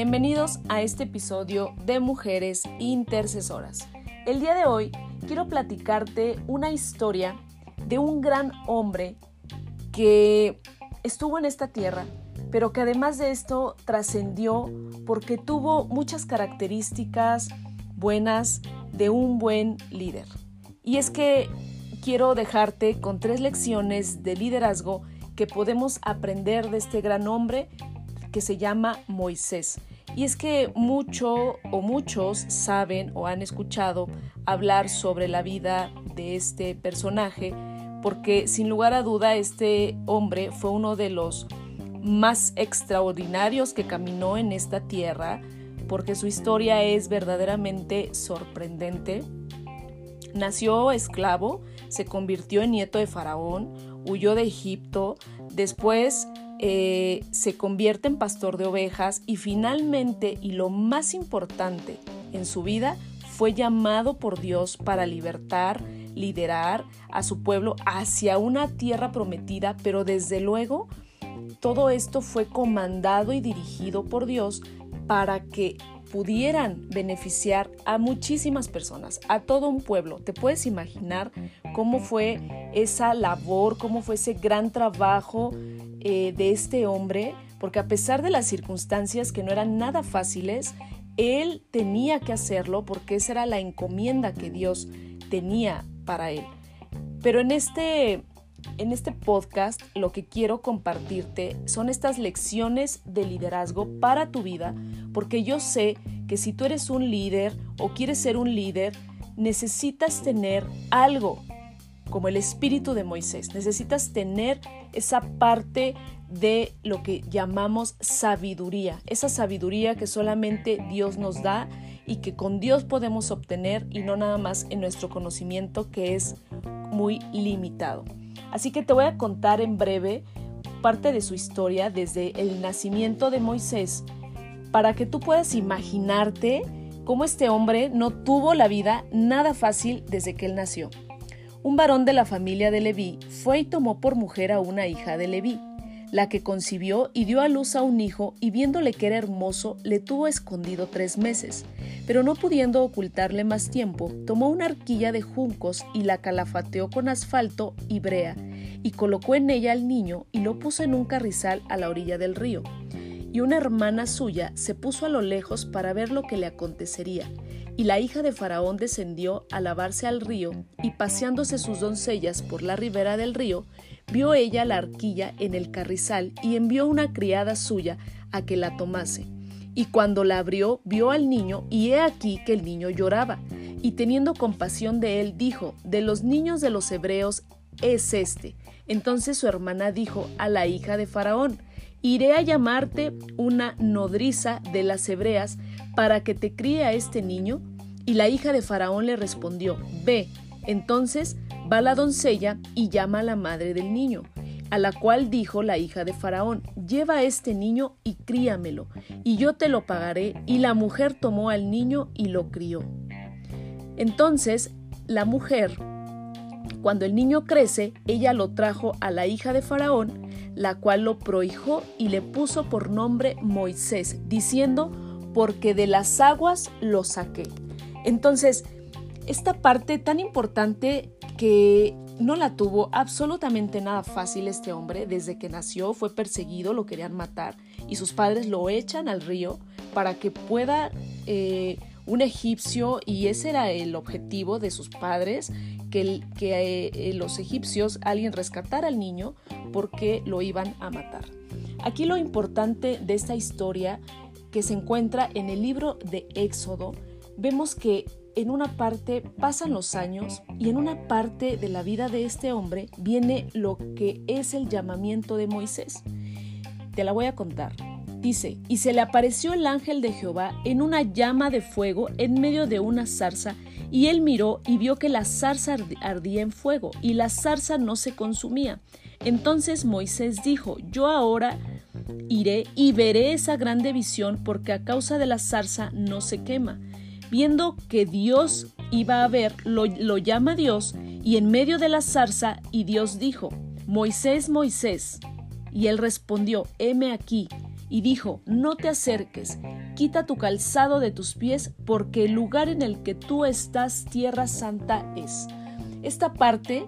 Bienvenidos a este episodio de Mujeres Intercesoras. El día de hoy quiero platicarte una historia de un gran hombre que estuvo en esta tierra, pero que además de esto trascendió porque tuvo muchas características buenas de un buen líder. Y es que quiero dejarte con tres lecciones de liderazgo que podemos aprender de este gran hombre que se llama Moisés. Y es que mucho o muchos saben o han escuchado hablar sobre la vida de este personaje, porque sin lugar a duda este hombre fue uno de los más extraordinarios que caminó en esta tierra, porque su historia es verdaderamente sorprendente. Nació esclavo, se convirtió en nieto de Faraón, huyó de Egipto, después eh, se convierte en pastor de ovejas y finalmente, y lo más importante en su vida, fue llamado por Dios para libertar, liderar a su pueblo hacia una tierra prometida, pero desde luego todo esto fue comandado y dirigido por Dios para que pudieran beneficiar a muchísimas personas, a todo un pueblo. ¿Te puedes imaginar cómo fue esa labor, cómo fue ese gran trabajo eh, de este hombre, porque a pesar de las circunstancias que no eran nada fáciles, él tenía que hacerlo porque esa era la encomienda que Dios tenía para él. Pero en este, en este podcast lo que quiero compartirte son estas lecciones de liderazgo para tu vida, porque yo sé que si tú eres un líder o quieres ser un líder, necesitas tener algo como el espíritu de Moisés. Necesitas tener esa parte de lo que llamamos sabiduría, esa sabiduría que solamente Dios nos da y que con Dios podemos obtener y no nada más en nuestro conocimiento que es muy limitado. Así que te voy a contar en breve parte de su historia desde el nacimiento de Moisés para que tú puedas imaginarte cómo este hombre no tuvo la vida nada fácil desde que él nació un varón de la familia de Leví fue y tomó por mujer a una hija de Leví, la que concibió y dio a luz a un hijo y viéndole que era hermoso, le tuvo escondido tres meses. Pero no pudiendo ocultarle más tiempo, tomó una arquilla de juncos y la calafateó con asfalto y brea, y colocó en ella al niño y lo puso en un carrizal a la orilla del río. Y una hermana suya se puso a lo lejos para ver lo que le acontecería, y la hija de Faraón descendió a lavarse al río, y paseándose sus doncellas por la ribera del río, vio ella la arquilla en el carrizal y envió una criada suya a que la tomase. Y cuando la abrió, vio al niño, y he aquí que el niño lloraba. Y teniendo compasión de él, dijo, De los niños de los hebreos es este. Entonces su hermana dijo a la hija de Faraón, Iré a llamarte una nodriza de las hebreas para que te críe a este niño? Y la hija de Faraón le respondió, Ve. Entonces va la doncella y llama a la madre del niño, a la cual dijo la hija de Faraón, Lleva a este niño y críamelo, y yo te lo pagaré. Y la mujer tomó al niño y lo crió. Entonces la mujer, cuando el niño crece, ella lo trajo a la hija de Faraón, la cual lo prohijó y le puso por nombre Moisés, diciendo, porque de las aguas lo saqué. Entonces, esta parte tan importante que no la tuvo absolutamente nada fácil este hombre, desde que nació fue perseguido, lo querían matar y sus padres lo echan al río para que pueda eh, un egipcio, y ese era el objetivo de sus padres, que, que eh, los egipcios, alguien rescatara al niño porque lo iban a matar. Aquí lo importante de esta historia que se encuentra en el libro de Éxodo, vemos que en una parte pasan los años y en una parte de la vida de este hombre viene lo que es el llamamiento de Moisés. Te la voy a contar. Dice, y se le apareció el ángel de Jehová en una llama de fuego en medio de una zarza, y él miró y vio que la zarza ardía en fuego, y la zarza no se consumía. Entonces Moisés dijo, yo ahora Iré y veré esa grande visión porque a causa de la zarza no se quema. Viendo que Dios iba a ver, lo, lo llama Dios y en medio de la zarza y Dios dijo, Moisés, Moisés. Y él respondió, heme aquí. Y dijo, no te acerques, quita tu calzado de tus pies, porque el lugar en el que tú estás, tierra santa es. Esta parte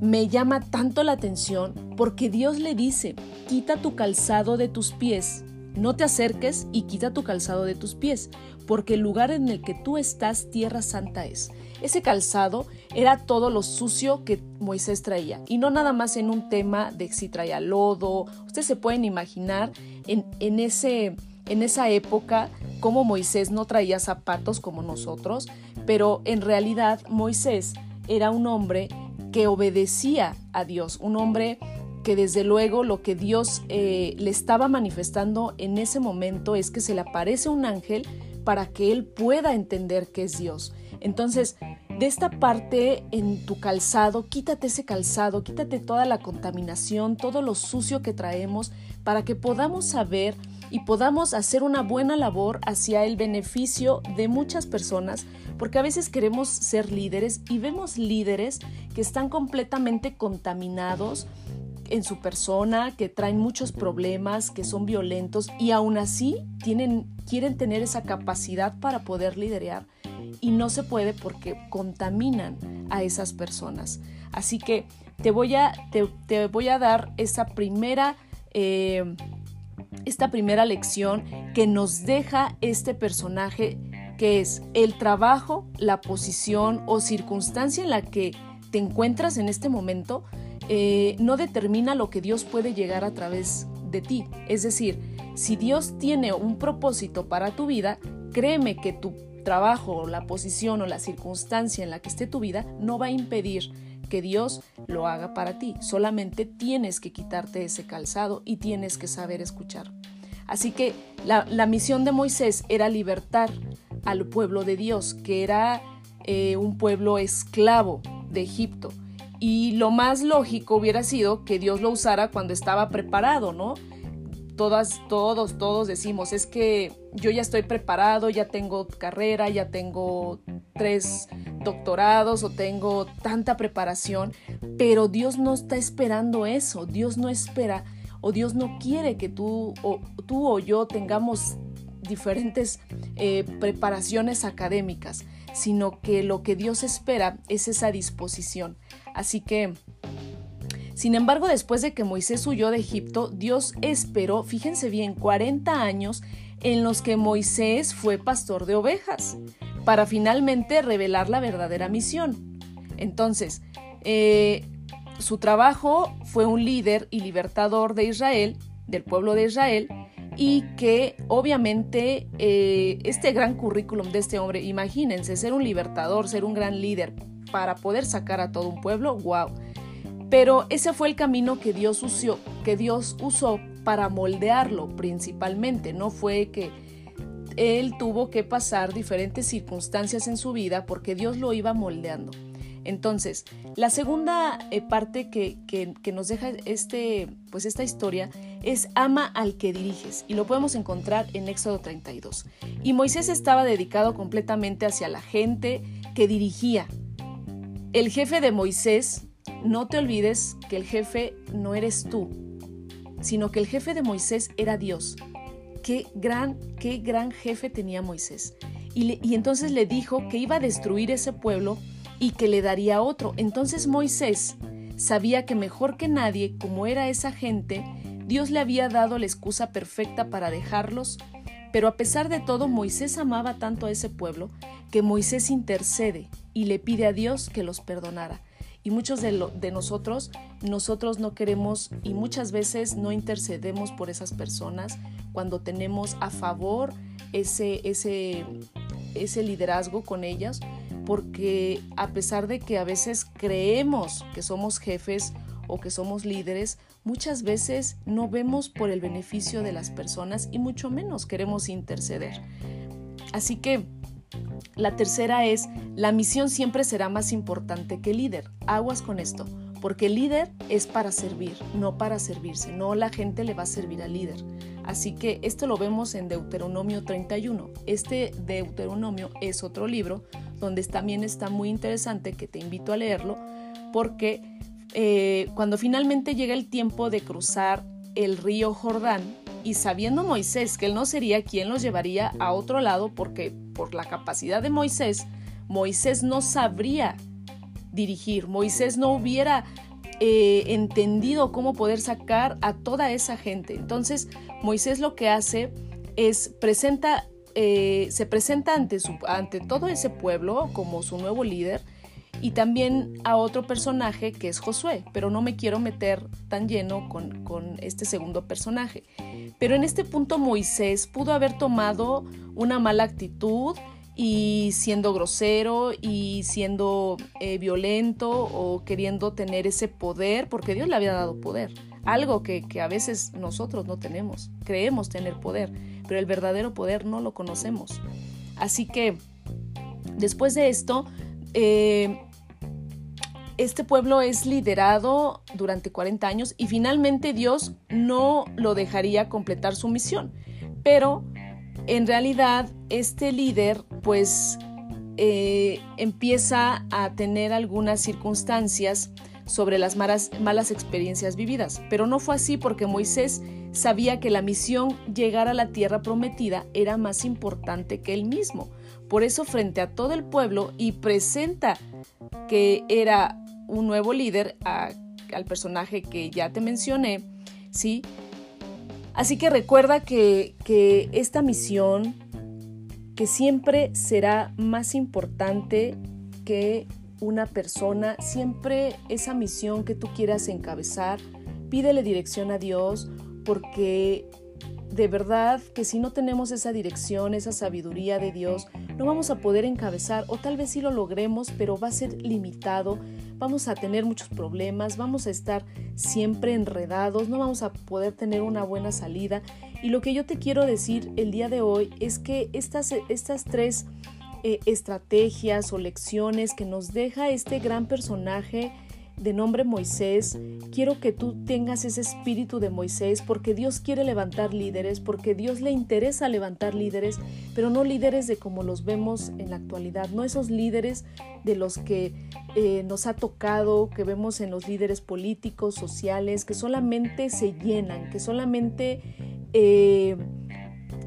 me llama tanto la atención porque Dios le dice, quita tu calzado de tus pies, no te acerques y quita tu calzado de tus pies, porque el lugar en el que tú estás, tierra santa es. Ese calzado era todo lo sucio que Moisés traía, y no nada más en un tema de si traía lodo. Ustedes se pueden imaginar en, en, ese, en esa época cómo Moisés no traía zapatos como nosotros, pero en realidad Moisés era un hombre que obedecía a Dios, un hombre que desde luego lo que Dios eh, le estaba manifestando en ese momento es que se le aparece un ángel para que él pueda entender que es Dios. Entonces, de esta parte en tu calzado, quítate ese calzado, quítate toda la contaminación, todo lo sucio que traemos, para que podamos saber y podamos hacer una buena labor hacia el beneficio de muchas personas, porque a veces queremos ser líderes y vemos líderes que están completamente contaminados en su persona, que traen muchos problemas, que son violentos y aún así tienen, quieren tener esa capacidad para poder liderar y no se puede porque contaminan a esas personas. Así que te voy a, te, voy a dar esa primera, eh, esta primera lección que nos deja este personaje que es el trabajo, la posición o circunstancia en la que te encuentras en este momento eh, no determina lo que Dios puede llegar a través de ti. Es decir, si Dios tiene un propósito para tu vida, créeme que tu trabajo, la posición o la circunstancia en la que esté tu vida no va a impedir que Dios lo haga para ti. Solamente tienes que quitarte ese calzado y tienes que saber escuchar. Así que la, misión de Moisés era libertar al pueblo de Dios, que era eh, un pueblo esclavo de Egipto. Y lo más lógico hubiera sido que Dios lo usara cuando estaba preparado, ¿no? Todas, todos, todos decimos, es que yo ya estoy preparado, ya tengo carrera, ya tengo tres doctorados o tengo tanta preparación, pero Dios no está esperando eso, Dios no espera o Dios no quiere que tú o, tú o yo tengamos diferentes eh, preparaciones académicas, sino que lo que Dios espera es esa disposición. Así que, sin embargo, después de que Moisés huyó de Egipto, Dios esperó, fíjense bien, 40 años en los que Moisés fue pastor de ovejas, para finalmente revelar la verdadera misión. Entonces, eh, su trabajo fue un líder y libertador de Israel, del pueblo de Israel, y que obviamente eh, este gran currículum de este hombre, imagínense, ser un libertador, ser un gran líder para poder sacar a todo un pueblo, wow. Pero ese fue el camino que Dios usó, que Dios usó para moldearlo principalmente, no fue que él tuvo que pasar diferentes circunstancias en su vida porque Dios lo iba moldeando. Entonces, la segunda eh, parte que, nos deja este, pues esta historia es ama al que diriges y lo podemos encontrar en Éxodo 32. Y Moisés estaba dedicado completamente hacia la gente que dirigía. El jefe de Moisés, no te olvides que el jefe no eres tú, sino que el jefe de Moisés era Dios. Qué gran, qué gran jefe tenía Moisés. Y, y entonces le dijo que iba a destruir ese pueblo y que le daría otro. Entonces Moisés sabía que mejor que nadie, como era esa gente, Dios le había dado la excusa perfecta para dejarlos, pero a pesar de todo Moisés amaba tanto a ese pueblo que Moisés intercede y le pide a Dios que los perdonara. Y muchos de, nosotros, nosotros no queremos y muchas veces no intercedemos por esas personas cuando tenemos a favor ese, ese, ese liderazgo con ellas, porque a pesar de que a veces creemos que somos jefes o que somos líderes, muchas veces no vemos por el beneficio de las personas y mucho menos queremos interceder. Así que la tercera es, la misión siempre será más importante que el líder. Aguas con esto, porque el líder es para servir, no para servirse, no la gente le va a servir al líder. Así que esto lo vemos en Deuteronomio 31. Este Deuteronomio es otro libro donde también está muy interesante que te invito a leerlo porque eh, cuando finalmente llega el tiempo de cruzar el río Jordán, y sabiendo Moisés que él no sería quien los llevaría a otro lado porque por la capacidad de Moisés, Moisés no sabría dirigir, Moisés no hubiera eh, entendido cómo poder sacar a toda esa gente. Entonces Moisés lo que hace es presenta, eh, se presenta ante, ante todo ese pueblo como su nuevo líder y también a otro personaje que es Josué, pero no me quiero meter tan lleno con, con, este segundo personaje. Pero en este punto Moisés pudo haber tomado una mala actitud y siendo grosero y siendo eh, violento o queriendo tener ese poder, porque Dios le había dado poder, algo que, que a veces nosotros no tenemos, creemos tener poder, pero el verdadero poder no lo conocemos. Así que después de esto, eh, este pueblo es liderado durante 40 años y finalmente Dios no lo dejaría completar su misión. Pero en realidad este líder pues eh, empieza a tener algunas circunstancias sobre las malas, malas experiencias vividas. Pero no fue así porque Moisés sabía que la misión llegar a la tierra prometida era más importante que él mismo. Por eso frente a todo el pueblo y presenta que era un nuevo líder al personaje que ya te mencioné, ¿sí? Así que recuerda que, que esta misión, que siempre será más importante que una persona, siempre esa misión que tú quieras encabezar, pídele dirección a Dios porque de verdad que si no tenemos esa dirección, esa sabiduría de Dios, no vamos a poder encabezar o tal vez sí lo logremos, pero va a ser limitado, vamos a tener muchos problemas, vamos a estar siempre enredados, no vamos a poder tener una buena salida. Y lo que yo te quiero decir el día de hoy es que estas, estas tres eh, estrategias o lecciones que nos deja este gran personaje, de nombre Moisés, quiero que tú tengas ese espíritu de Moisés porque Dios quiere levantar líderes, porque Dios le interesa levantar líderes, pero no líderes de como los vemos en la actualidad, no esos líderes de los que eh, nos ha tocado, que vemos en los líderes políticos, sociales, que solamente se llenan, que solamente... Eh,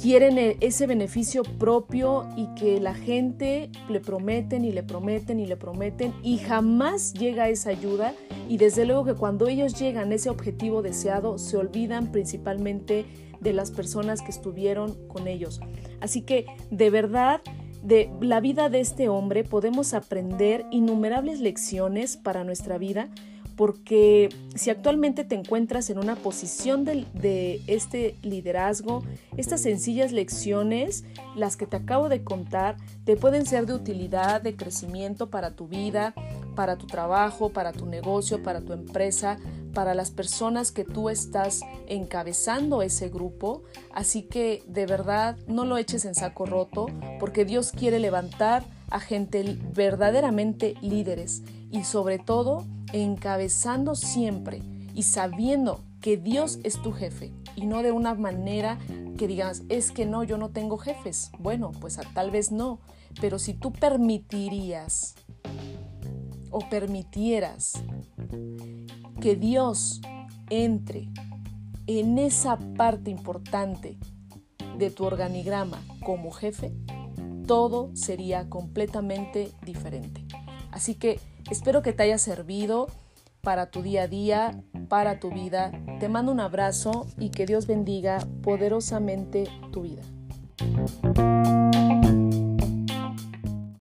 quieren e, ese beneficio propio y que la gente le prometen y le prometen y le prometen y jamás llega esa ayuda y desde luego que cuando ellos llegan a ese objetivo deseado se olvidan principalmente de las personas que estuvieron con ellos. Así que de verdad de la vida de este hombre podemos aprender innumerables lecciones para nuestra vida porque si actualmente te encuentras en una posición de, este liderazgo, estas sencillas lecciones, las que te acabo de contar, te pueden ser de utilidad, de crecimiento para tu vida, para tu trabajo, para tu negocio, para tu empresa, para las personas que tú estás encabezando ese grupo. Así que de verdad no lo eches en saco roto, porque Dios quiere levantar a gente verdaderamente líderes y sobre todo encabezando siempre y sabiendo que Dios es tu jefe y no de una manera que digas, es que no, yo no tengo jefes. Bueno, pues tal vez no, pero si tú permitirías o permitieras que Dios entre en esa parte importante de tu organigrama como jefe, todo sería completamente diferente. Así que espero que te haya servido para tu día a día, para tu vida. Te mando un abrazo y que Dios bendiga poderosamente tu vida.